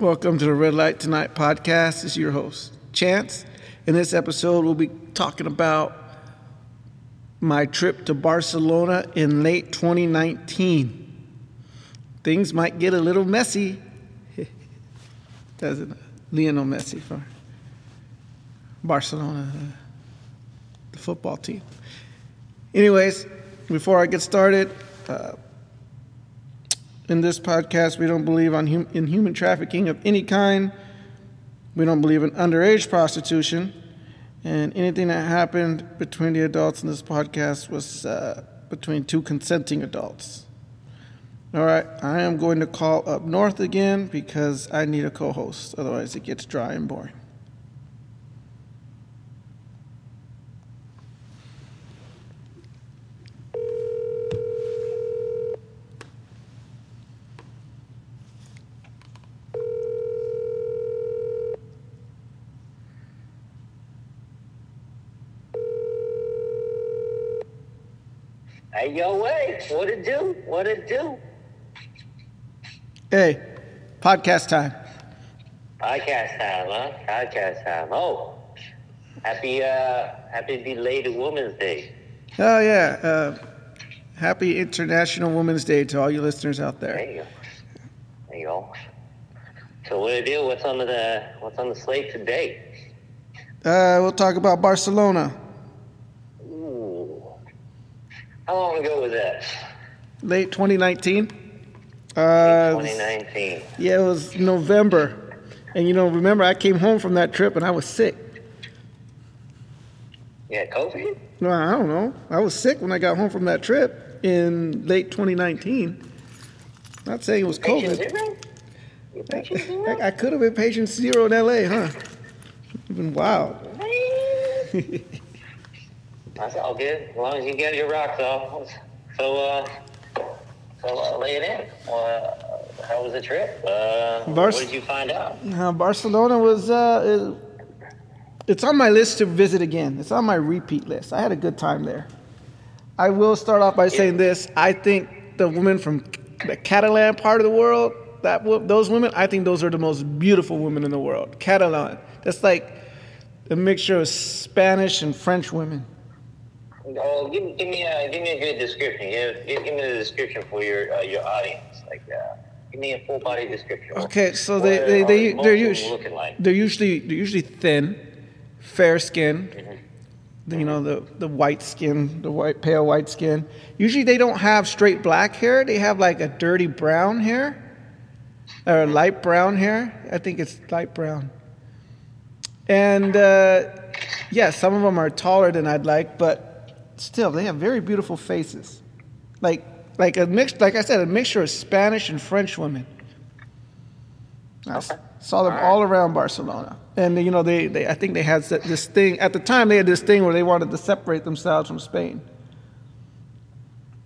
Welcome to the Red Light Tonight podcast. Is your host, Chance. In this episode, we'll be talking about my trip to Barcelona in late 2019. Things might get a little messy, doesn't? Lionel Messi for Barcelona, uh, the football team. Anyways, before I get started, uh, in this podcast, we don't believe on hum- in human trafficking of any kind. We don't believe in underage prostitution. And anything that happened between the adults in this podcast was uh, between two consenting adults. All right, I am going to call up North again because I need a co host. Otherwise, it gets dry and boring. What it do? What it do? Hey, podcast time. Podcast time, huh? Podcast time. Oh, happy, uh, happy belated Women's Day. Oh, yeah. Uh, happy International Women's Day to all you listeners out there. There you go. There you go. So what it do? What's on the What's on the slate today? Uh, we'll talk about Barcelona. How long ago was that? Late 2019. Uh, 2019. Yeah, it was November. And you know, remember, I came home from that trip and I was sick. Yeah, COVID. No, I don't know. I was sick when I got home from that trip in late 2019. Not saying it was Patient COVID. Patient zero? I, I could have been patient zero in LA, huh? Been wild. That's all good. As long as you get your rocks off. So, uh, so uh, lay it in. Uh, how was the trip? Uh, Bars- what did you find out? Uh, Barcelona was, uh, is- it's on my list to visit again. It's on my repeat list. I had a good time there. I will start off by saying this. I think the women from the Catalan part of the world, that those women, I think those are the most beautiful women in the world. Catalan. That's like a mixture of Spanish and French women. Oh, give, give me a give me a good description. Give, give, give me the description for your uh, your audience. Like, uh, give me a full body description. Okay, so What they they, they most they're usually like. they're usually they're usually thin, fair skin. You know the the white skin, the white pale white skin. Usually they don't have straight black hair. They have like a dirty brown hair, or light brown hair. I think it's light brown. And uh, yeah, some of them are taller than I'd like, but still they have very beautiful faces. Like like a mix, like I said, a mixture of Spanish and French women. I Okay. saw them All right. all around Barcelona, and you know they, they I think they had this thing at the time. They had this thing where they wanted to separate themselves from Spain.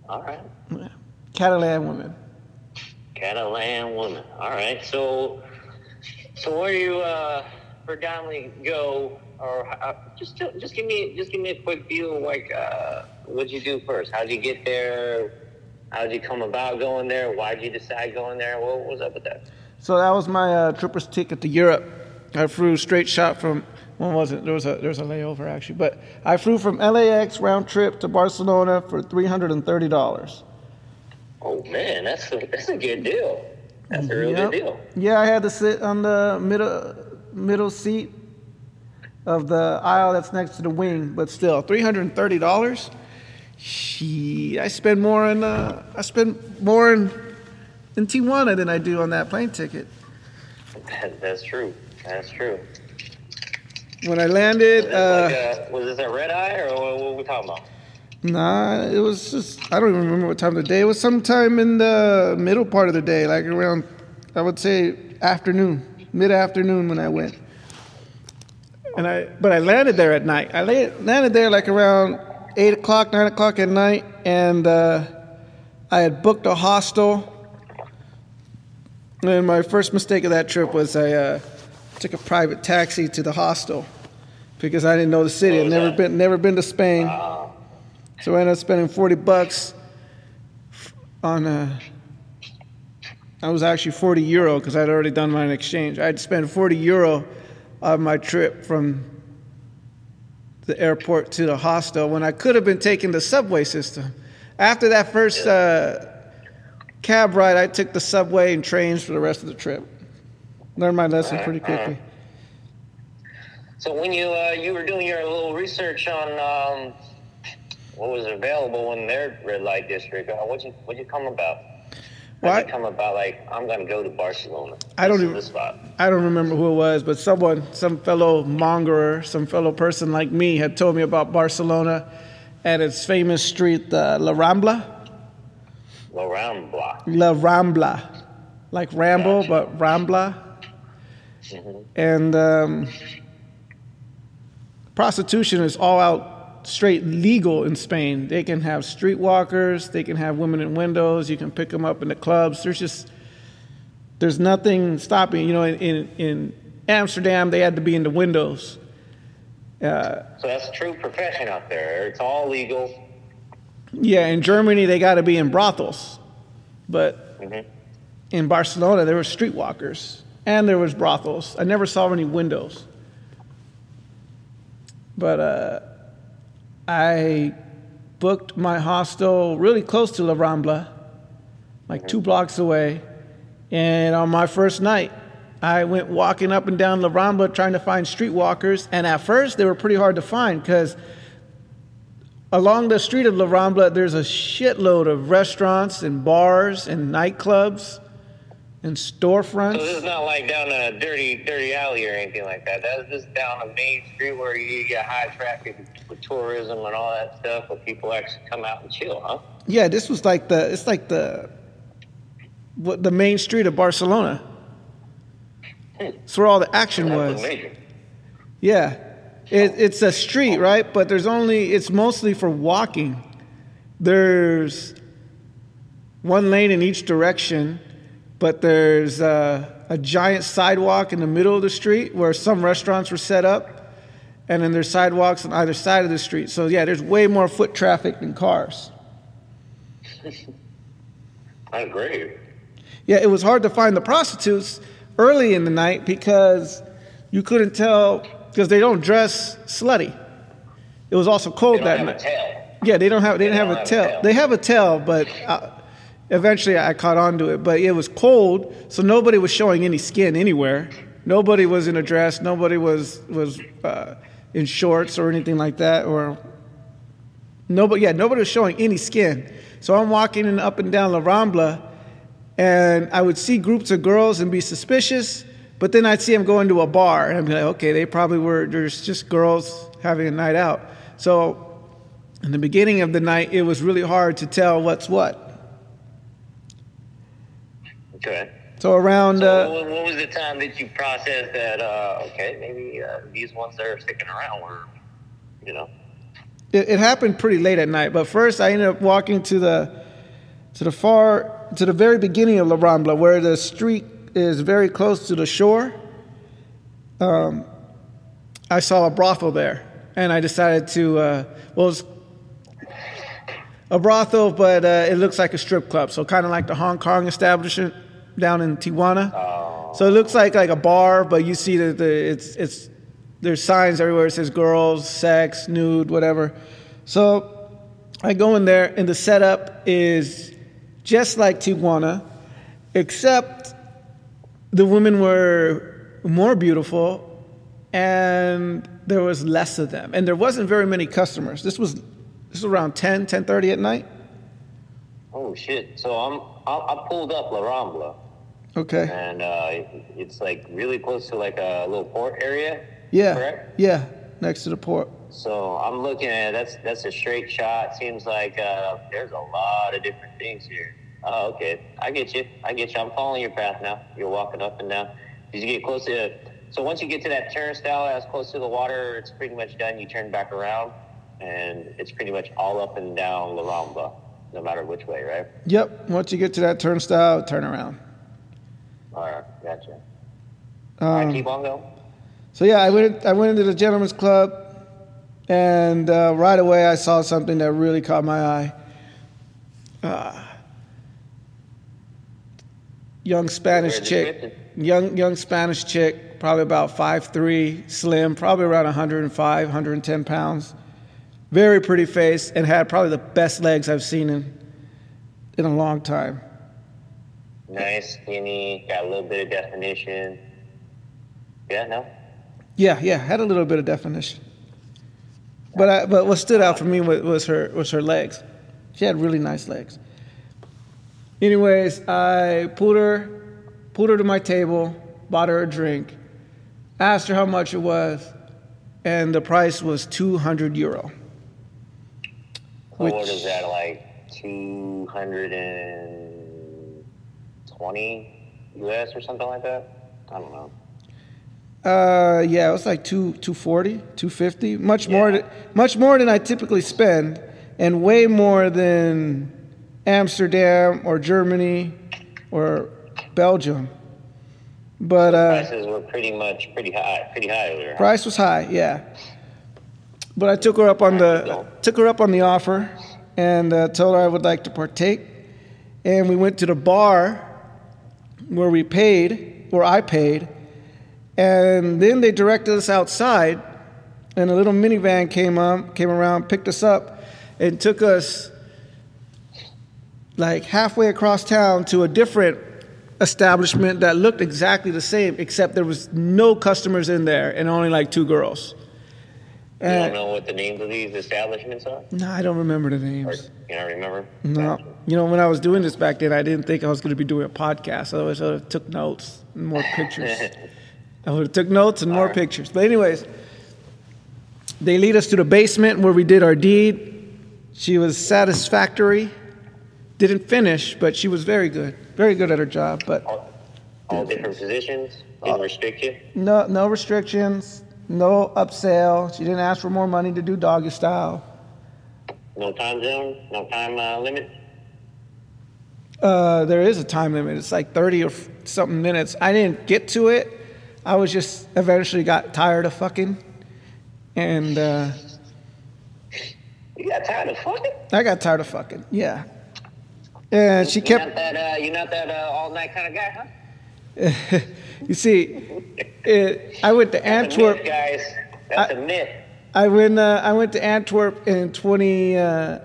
All right. Catalan women. Catalan woman. All right. So, so where do you uh, predominantly go, or uh, just just give me just give me a quick view of like uh, what'd you do first? How'd you get there? How'd you come about going there? Why'd you decide going there? What was up with that? So that was my uh, tripper's ticket to Europe. I flew straight shot from when was it? There was a there was a layover actually, but I flew from LAX round trip to Barcelona for three hundred and thirty dollars. Oh man, that's a, that's a good deal. That's a real Yep. good deal. Yeah, I had to sit on the middle middle seat of the aisle that's next to the wing, but still, three hundred and thirty dollars. She, I spend more in uh, I spend more in in Tijuana than I do on that plane ticket. That, that's true. That's true. When I landed, Was, uh, this like a, was this a red eye or what, what were we talking about? nah, it was just I don't even remember what time of the day. It was sometime in the middle part of the day, like around I would say afternoon, mid afternoon when I went. And I, but I landed there at night. I la- landed there like around eight o'clock, nine o'clock at night, and uh, I had booked a hostel. And my first mistake of that trip was I uh, took a private taxi to the hostel because I didn't know the city. I'd never that? been, never been to Spain, Uh, so I ended up spending forty bucks on a I was actually 40 euro because I'd already done my exchange. I'd spend 40 euro on my trip from the airport to the hostel when I could have been taking the subway system. After that first uh, cab ride, I took the subway and trains for the rest of the trip. Learned my lesson pretty quickly. So when you uh, you were doing your little research on um, what was available in their red light district, uh, what'd you what'd you come about? Well, I- come about like I'm gonna go to Barcelona? I don't even-. I don't remember who it was, but someone, some fellow mongerer, some fellow person like me had told me about Barcelona and its famous street, uh, La Rambla. La Rambla. La Rambla, like Ramble, Gotcha. but Rambla. Mhm. And um, prostitution is all out straight legal in Spain. They can have streetwalkers, they can have women in windows, you can pick them up in the clubs. There's just, there's nothing stopping. You know, in, in, in Amsterdam, they had to be in the windows. Uh, So that's a true profession out there. It's all legal. yeah, in Germany, they got to be in brothels. But hmm in Barcelona, there were streetwalkers and there was brothels. I never saw any windows. But uh, I booked my hostel really close to La Rambla, like two blocks away. And on my first night, I went walking up and down La Rambla trying to find streetwalkers. And at first, they were pretty hard to find because along the street of La Rambla, there's a shitload of restaurants and bars and nightclubs and storefronts. So this is not like down a dirty, dirty alley or anything like that. That's just down a main street where you get high traffic with tourism and all that stuff, where people actually come out and chill, huh? Yeah, this was like the it's like the what the main street of Barcelona. Hmm. It's where all the action was. amazing. Yeah, it, it's a street, right? But there's only it's mostly for walking. There's one lane in each direction, but there's uh, a giant sidewalk in the middle of the street where some restaurants were set up, and then there's sidewalks on either side of the street. So yeah, there's way more foot traffic than cars. That's great. Yeah, it was hard to find the prostitutes early in the night because you couldn't tell because they don't dress slutty. It was also cold that a night. Yeah, they don't have they They didn't have don't have a tail. tail. They have a tail, but uh, eventually I caught on to it. But it was cold, so nobody was showing any skin anywhere. Nobody was in a dress. Nobody was was uh, in shorts or anything like that. Or nobody, yeah, nobody was showing any skin. So I'm walking in up and down La Rambla, and I would see groups of girls and be suspicious. But then I'd see them go into a bar, and I'd be like, okay, they probably were. There's just girls having a night out. So in the beginning of the night, it was really hard to tell what's what. Okay. So around, So uh, what, was the time that you processed that? Uh, okay, maybe uh, these ones that are sticking around were, you know. it, it happened pretty late at night. But first, I ended up walking to the to the far to the very beginning of La Rambla, where the street is very close to the shore. Um, I saw a brothel there, and I decided to. Uh, well, it's a brothel, but uh, it looks like a strip club, so kind of like the Hong Kong establishment down in Tijuana. Uh, So it looks like like a bar, but you see that the it's it's there's signs everywhere. It says girls, sex, nude, whatever. So I go in there, and the setup is just like Tijuana, except the women were more beautiful, and there was less of them, and there wasn't very many customers. This was this was around 10, 10.30 at night. oh shit! So I'm I, I pulled up La Rambla, Okay. and uh, it's like really close to like a little port area. Yeah. Correct. Yeah. Next to the port. So I'm looking at that's that's a straight shot. Seems like uh, there's a lot of different things here. Oh, okay. I get you. I get you. I'm following your path now. You're walking up and down. Did you get close to? So once you get to that turnstile as close to the water, it's pretty much done. You turn back around, and it's pretty much all up and down La Rambla, no matter which way, right? Yep. Once you get to that turnstile, turn around. All right, gotcha. All right, Um, keep on going. So yeah, I went. I went into the gentleman's club, and uh, right away I saw something that really caught my eye. Uh, young Spanish chick, young young Spanish chick, probably about five three, slim, probably around 105, 110 pounds. Very pretty face, and had probably the best legs I've seen in in a long time. Nice, skinny, got a little bit of definition. Yeah, no. Yeah, yeah, had a little bit of definition. But I, but what stood out for me was, was her was her legs. She had really nice legs. Anyways, I pulled her pulled her to my table, bought her a drink, asked her how much it was, and the price was two hundred euro. Which, what is that like? Two hundred and twenty US or something like that? I don't know. Uh, yeah, it was like two, 240, 250, much more, Yeah. th- much more than I typically spend, and way more than Amsterdam or Germany or Belgium. But uh, Prices were pretty much pretty high, pretty high price was high, yeah. But I took her up on the took her up on the offer, and uh, told her I would like to partake. And we went to the bar where we paid, where I paid, and then they directed us outside, and a little minivan came up, came around, picked us up, and took us like halfway across town to a different establishment that looked exactly the same, except there was no customers in there and only like two girls. Uh, you don't know what the names of these establishments are? no, I don't remember the Or names. you don't remember? No, you know when I was doing this back then, I didn't think I was going to be doing a podcast. Otherwise, I would have took notes and more pictures. I would have took notes and more Alright. pictures. But anyways, they lead us to the basement where we did our deed. She was satisfactory. Didn't finish, but she was very good. Very good at her job. But all, all different positions. Didn't uh, restrict you. no, no restrictions, no upsell. She didn't ask for more money to do doggy style. No time zone. No time uh, limit. Uh, there is a time limit. It's like 30 or something minutes. I didn't get to it. I was just eventually got tired of fucking. And uh, You got tired of fucking. I got tired of fucking. Yeah. And she You're not kept, that. Uh, you're not that uh, all night kind of guy, huh? you see, it, I went to Antwerp. myth, guys. That's I- a myth. I went, uh, I went to Antwerp in 20, uh,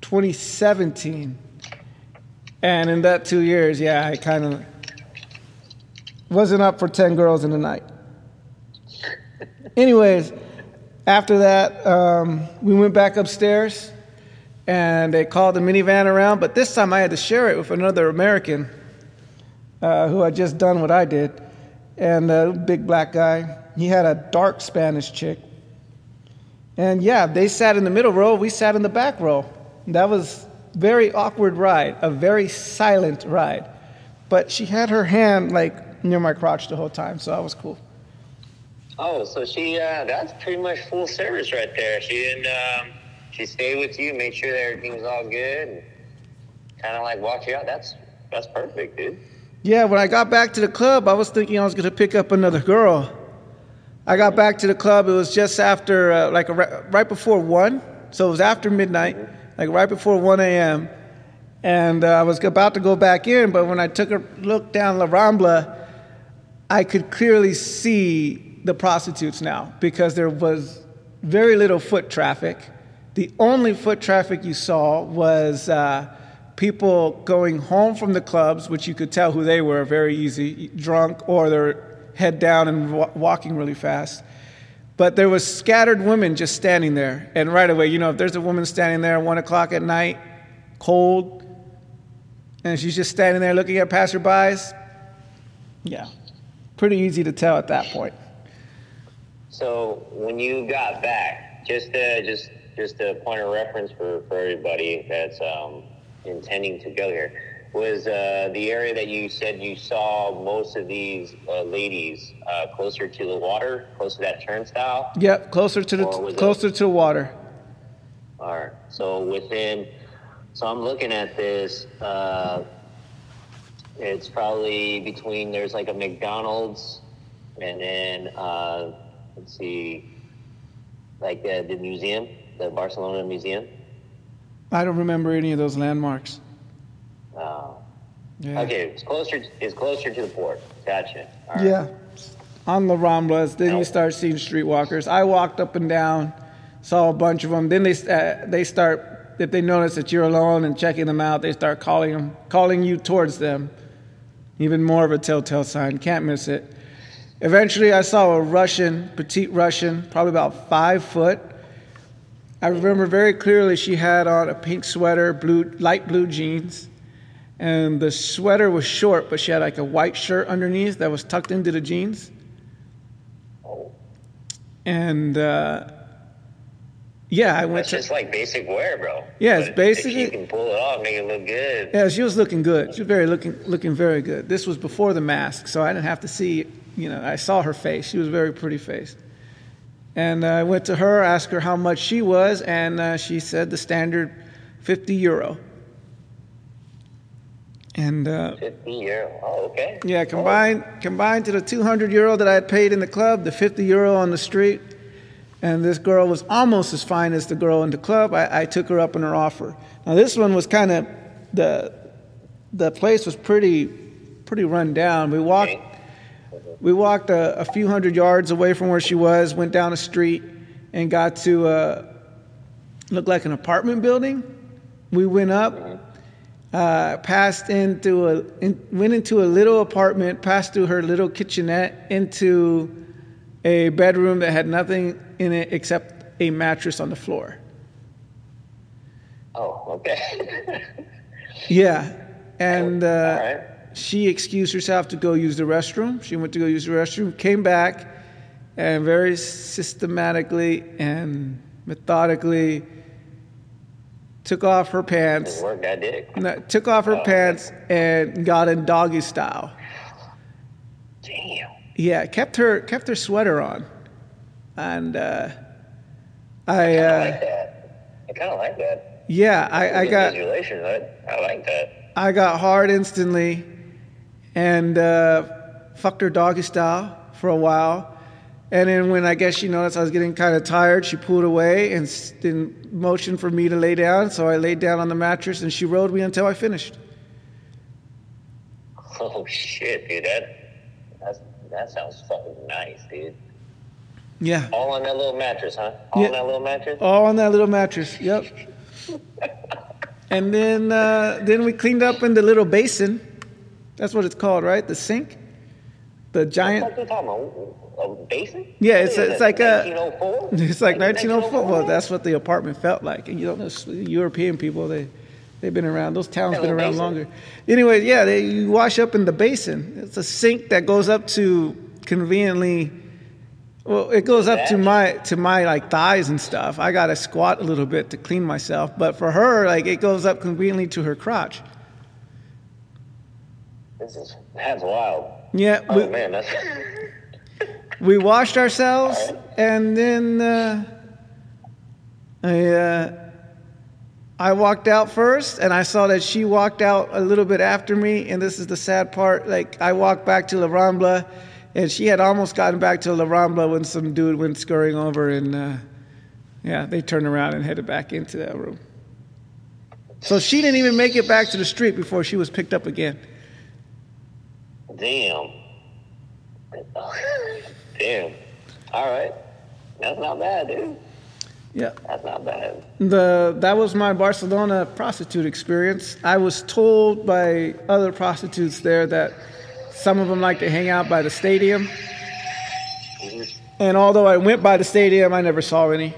2017. And in that two years, yeah, I kind of wasn't up for 10 girls in a night. Anyways, after that, um, we went back upstairs and they called the minivan around, but this time I had to share it with another American uh, who had just done what I did. And a big black guy, he had a dark Spanish chick. And yeah, they sat in the middle row, we sat in the back row. That was very awkward ride, a very silent ride. But she had her hand like near my crotch the whole time, so that was cool. Oh, so she. Uh, that's pretty much full service right there. She didn't. Um, she stayed with you, made sure that everything was all good, kind of like walked you out. That's that's perfect, dude. Yeah, when I got back to the club, I was thinking I was going to pick up another girl. I got back to the club, it was just after, uh, like, right before 1. So it was after midnight, like right before 1 a.m. And uh, I was about to go back in, but when I took a look down La Rambla, I could clearly see the prostitutes now because there was very little foot traffic. The only foot traffic you saw was uh, people going home from the clubs, which you could tell who they were very easy, drunk, or they're head down and wa- walking really fast. But there was scattered women just standing there, and right away, you know, if there's a woman standing there at one o'clock at night, cold, and she's just standing there looking at passerbys, yeah, pretty easy to tell at that point. So when you got back, just uh, just just a point of reference for, for everybody that's um, intending to go here, was uh, the area that you said you saw most of these uh, ladies uh, closer to the water, close to that turnstile. Yep, closer to the was it- closer to the water. All right. So within, so I'm looking at this. Uh, it's probably between there's like a McDonald's, and then uh, let's see, like the, the museum, the Barcelona museum. I don't remember any of those landmarks. Uh, Yeah. Okay, it's closer. It's closer to the port. Gotcha. Right. Yeah, on the Ramblas. Then you start seeing streetwalkers. I walked up and down, saw a bunch of them. Then they uh, they start if they notice that you're alone and checking them out, they start calling them, calling you towards them. Even more of a telltale sign. Can't miss it. Eventually, I saw a Russian, petite Russian, probably about five foot. I remember very clearly she had on a pink sweater, blue, light blue jeans, and the sweater was short, but she had like a white shirt underneath that was tucked into the jeans. Oh, And uh, yeah, I went that's to. just like basic wear, bro. Yeah, it's basically- you can pull it off, make it look good. Yeah, she was looking good. She was very looking looking very good. This was before the mask, so I didn't have to see. You know, I saw her face. She was very pretty face. And I went to her, asked her how much she was, and uh, she said the standard, fifty euro. And uh, 50 euro. Oh, okay. yeah, combined combined to the two hundred euro that I had paid in the club, the fifty euro on the street, and this girl was almost as fine as the girl in the club. I, I took her up on her offer. Now this one was kind of the the place was pretty pretty run down. We walked Okay. We walked a, a few hundred yards away from where she was, went down a street, and got to uh, look like an apartment building. We went up, uh, passed into a in, went into a little apartment, passed through her little kitchenette into a bedroom that had nothing in it except a mattress on the floor. Oh, okay. Yeah, and uh. She excused herself to go use the restroom. She went to go use the restroom, came back, and very systematically and methodically took off her pants. Work that dick. no, Took off her Oh. pants and got in doggy style. Damn. Yeah, kept her kept her sweater on, and uh, I I like uh, that. I kind of like that. yeah I, I got right? I like that. I got hard instantly and uh, fucked her doggy style for a while. And then when I guess she noticed I was getting kind of tired, she pulled away and then motioned for me to lay down. So I laid down on the mattress and she rode me until I finished. Oh shit, dude. That that's, that sounds fucking nice, dude. Yeah. All on that little mattress, huh? All Yeah. on that little mattress. All on that little mattress. Yep. And then uh, then we cleaned up in the little basin. That's what it's called, right? The sink? The giant. What you talking about? A basin? Yeah, it's- What is it's like a- 1904? It's like 1904. Well, that's what the apartment felt like. And you don't know, European people, they, they've been around. Those towns been around basin. longer. Anyway, yeah, they, you wash up in the basin. It's a sink that goes up to conveniently. Well, it goes up to my to my like thighs and stuff. I gotta squat a little bit to clean myself, but for her, like it goes up conveniently to her crotch. This is that's wild. Yeah, Oh we, man, that's we washed ourselves, Alright. and then uh, I uh, I walked out first, and I saw that she walked out a little bit after me. And this is the sad part. Like I walked back to La Rambla, and she had almost gotten back to La Rambla when some dude went scurrying over, and uh, yeah, they turned around and headed back into that room. So she didn't even make it back to the street before she was picked up again. Damn. damn. All right, that's not bad, dude. Yeah. That's not bad. The that was my Barcelona prostitute experience. I was told by other prostitutes there that some of them like to hang out by the stadium. And although I went by the stadium, I never saw any.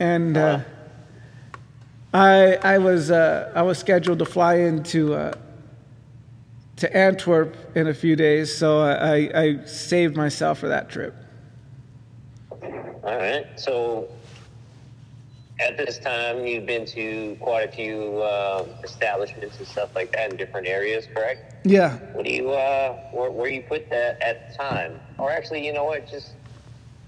And uh, I I was uh, I was scheduled to fly into uh, to Antwerp in a few days, so I, I saved myself for that trip. All right. So at this time, you've been to quite a few uh, establishments and stuff like that in different areas, correct? Yeah. What do you uh, where, where you put that at the time? Or actually, you know what? Just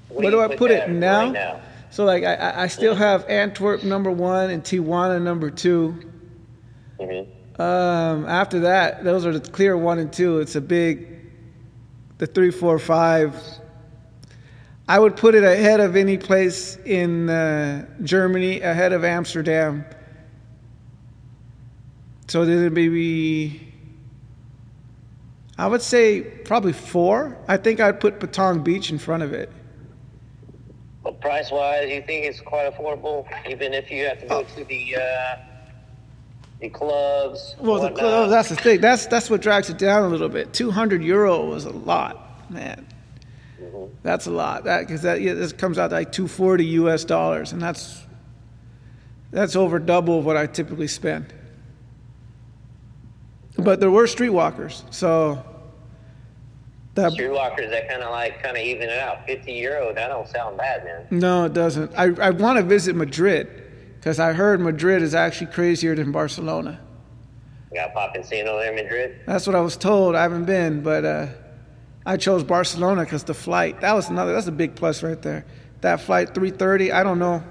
Where do I put it now? Right now. So like I- I, still have Antwerp number one and Tijuana number two. hmm Um, after that, those are the clear one and two. It's a big, the three, four, five. I would put it ahead of any place in uh, Germany, ahead of Amsterdam. So then it maybe, I would say probably four. I think I'd put Patong Beach in front of it. But price wise, you think it's quite affordable, even if you have to go to the uh, the clubs. Well, the clubs, that's the thing. That's that's what drags it down a little bit. Two hundred euro was a lot, man. Mhm. That's a lot. That because that yeah, this comes out like two forty U.S. dollars, and that's that's over double of what I typically spend. But there were streetwalkers, so that Streetwalkers that kind of like kind of even it out. Fifty euro, that don't sound bad, man. no, it doesn't. I I want to visit Madrid because I heard Madrid is actually crazier than Barcelona. You got pop casino there in Madrid. That's what I was told. I haven't been, but uh, I chose Barcelona because the flight. That was another. That's a big plus right there. That flight 3:30. I don't know.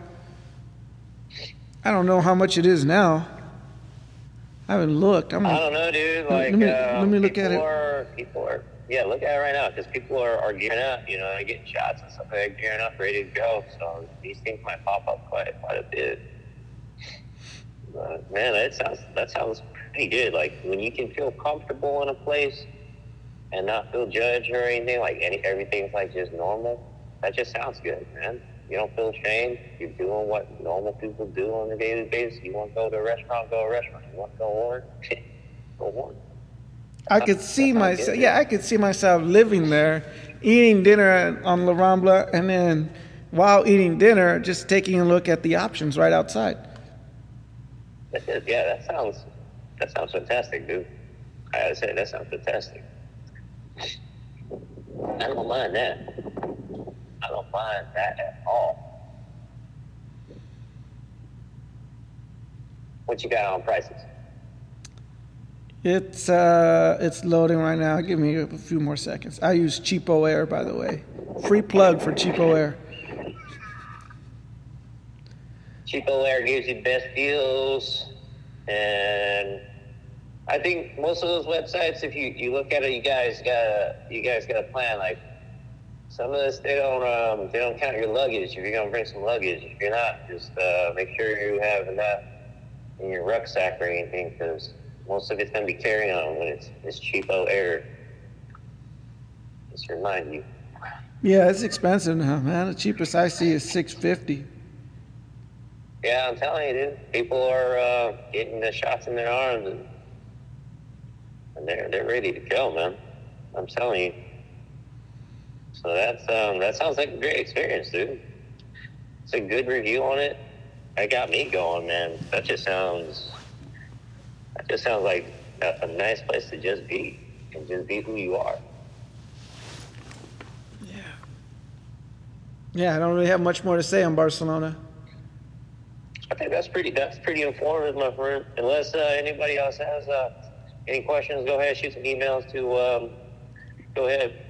I don't know how much it is now. I haven't looked. I'm I gonna, don't know, dude. Let me- uh, let me look at it. Are, people are, yeah, look at it right now because people are, are gearing up. You know, they're getting shots and stuff. They're gearing up, ready to go. So these things might pop up quite quite a bit. But man, that sounds that sounds pretty good. Like when you can feel comfortable in a place and not feel judged or anything. Like any everything's like just normal. That just sounds good, man. You don't feel shame. You're doing what normal people do on a daily basis. You want to go to a restaurant, go to a restaurant. You want to go work, go work. I could see That's how I myself. Yeah, I could see myself living there, eating dinner on La Rambla, and then while eating dinner, just taking a look at the options right outside. Yeah, that sounds that sounds fantastic, dude. I gotta say that sounds fantastic. I don't mind that. I don't mind that at all. What you got on prices? It's uh, it's loading right now. Give me a few more seconds. I use CheapOair, by the way. Free plug for CheapOair. CheapOair gives you best deals, and I think most of those websites, if you, you look at it, you guys got you guys got a plan. Like some of this, they don't um, they don't count your luggage. If you're gonna bring some luggage, if you're not, just uh, make sure you have enough in your rucksack or anything, because most of it's gonna be carry on when it's it's cheapo air. Just remind you. Yeah, it's expensive now, man. The cheapest I see is six fifty. Yeah, I'm telling you, dude. People are uh, getting the shots in their arms and and they're they're ready to go, man. I'm telling you. So that's um that sounds like a great experience, dude. It's a good review on it. That got me going, man. That just sounds that just sounds like a, a nice place to just be and just be who you are. Yeah. Yeah, I don't really have much more to say on Barcelona. I think that's pretty that's pretty informative, my friend. Unless uh, anybody else has uh, any questions, go ahead shoot some emails to um, go ahead